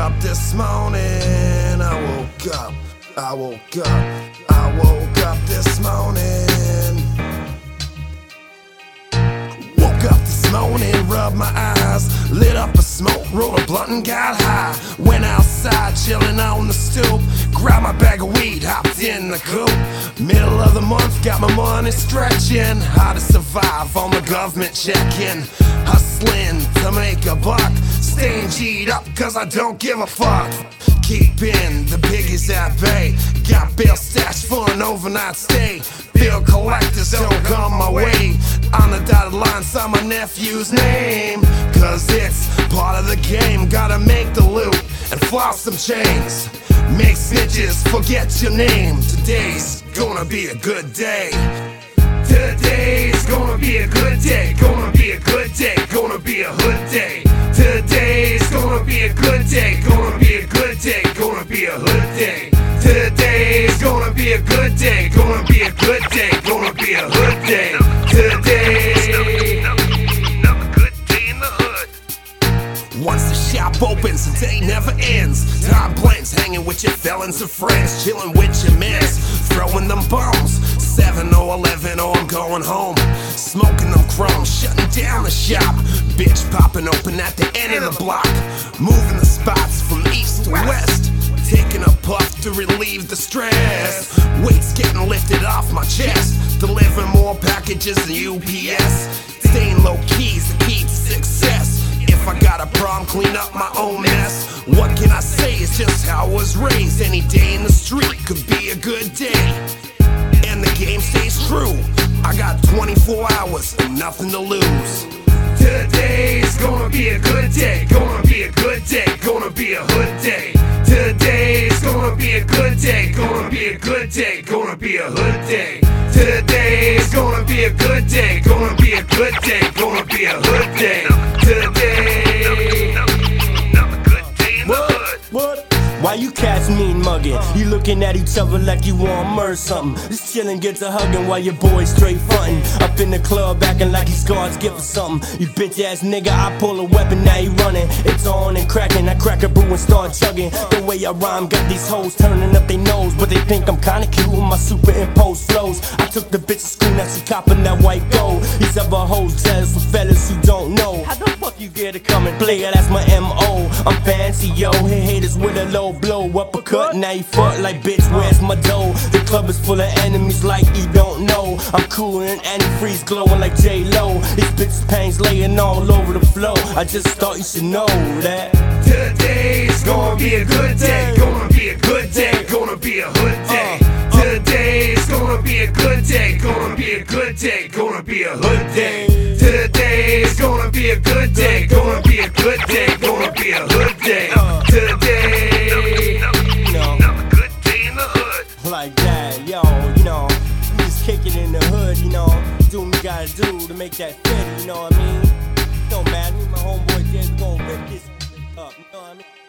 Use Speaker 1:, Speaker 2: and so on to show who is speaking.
Speaker 1: up this morning. I woke up. I woke up. I woke up this morning. Woke up this morning, rubbed my eyes, lit up a smoke, rolled a blunt and got high. Went outside, chilling on the stoop, grabbed my bag of weed, hopped in the coupe. Middle of the month, got my money stretching. How to survive on the government checking. Hustling to make a buck, staying G'd up cause I don't give a fuck. Keeping the biggies at bay. Got bill stashed for an overnight stay. Bill collectors don't come my way. On the dotted line, sign my nephew's name. Cause it's part of the game. Gotta make the loot and floss some chains. Make snitches forget your name. Today's gonna be a good day. Today's gonna be a good day. Gonna be a good day. Gonna be a hood day. Today's gonna be a good day. Gonna be a good day. Gonna be a hood day. Today's gonna be a good day. Gonna be a good day. Gonna be a hood day. Today. Once the shop opens, the day never ends. Time with your felons and friends, chilling with your mans, throwing them bombs. 7 or 11 or I'm going home. Smoking them crumbs, shutting down the shop. Bitch popping open at the end of the block. Moving the spots from east to west. Taking a puff to relieve the stress. Weights getting lifted off my chest. Delivering more packages than UPS. Just how I was raised. Any day in the street could be a good day. And the game stays true. I got 24 hours and nothing to lose. Today's gonna be a good day. Gonna be a good day. Gonna be a hood day. Today's gonna be a good day. Gonna be a good day. Gonna be a hood day. Today's gonna be a good day. Gonna be a good day. Gonna be a hood day.
Speaker 2: You cats mean mugging? You looking at each other like you want murder something. This chillin' gets to hugging while your boy straight frontin'. Up in the club acting like he's God's gift or something. You bitch ass nigga, I pull a weapon, now he running. It's on and cracking. I crack a brew and start chugging. The way I rhyme got these hoes turning up their nose, but they think I'm kinda cute with my superimposed flows. I took the bitch to school, now she copping that white gold. These other hoes jealous with fellas who don't know. How the fuck you get it coming? Player, that's my MO. I'm fancy, yo. Hit haters with a low blow. Uppercut, now you fuck like bitch, where's my dough? The club is full of enemies like you don't know. I'm cool and antifreeze glowing like J Lo. These bitches pangs laying all over the floor. I just thought you should know that.
Speaker 1: Today's gonna be a good day. Gonna be a good day. Gonna be a hood uh, day. Uh. Today's gonna be a good day. Gonna be a good day. Gonna be a hood day be a good day, gonna be a good day, gonna be a hood day. Uh. Today, another good day in the hood.
Speaker 2: Like that, yo, you know, I'm just in the hood, you know, doing what gotta do to make that fit, you know what I mean? Don't matter, me my homeboy just gon' rip this up, you know what I mean?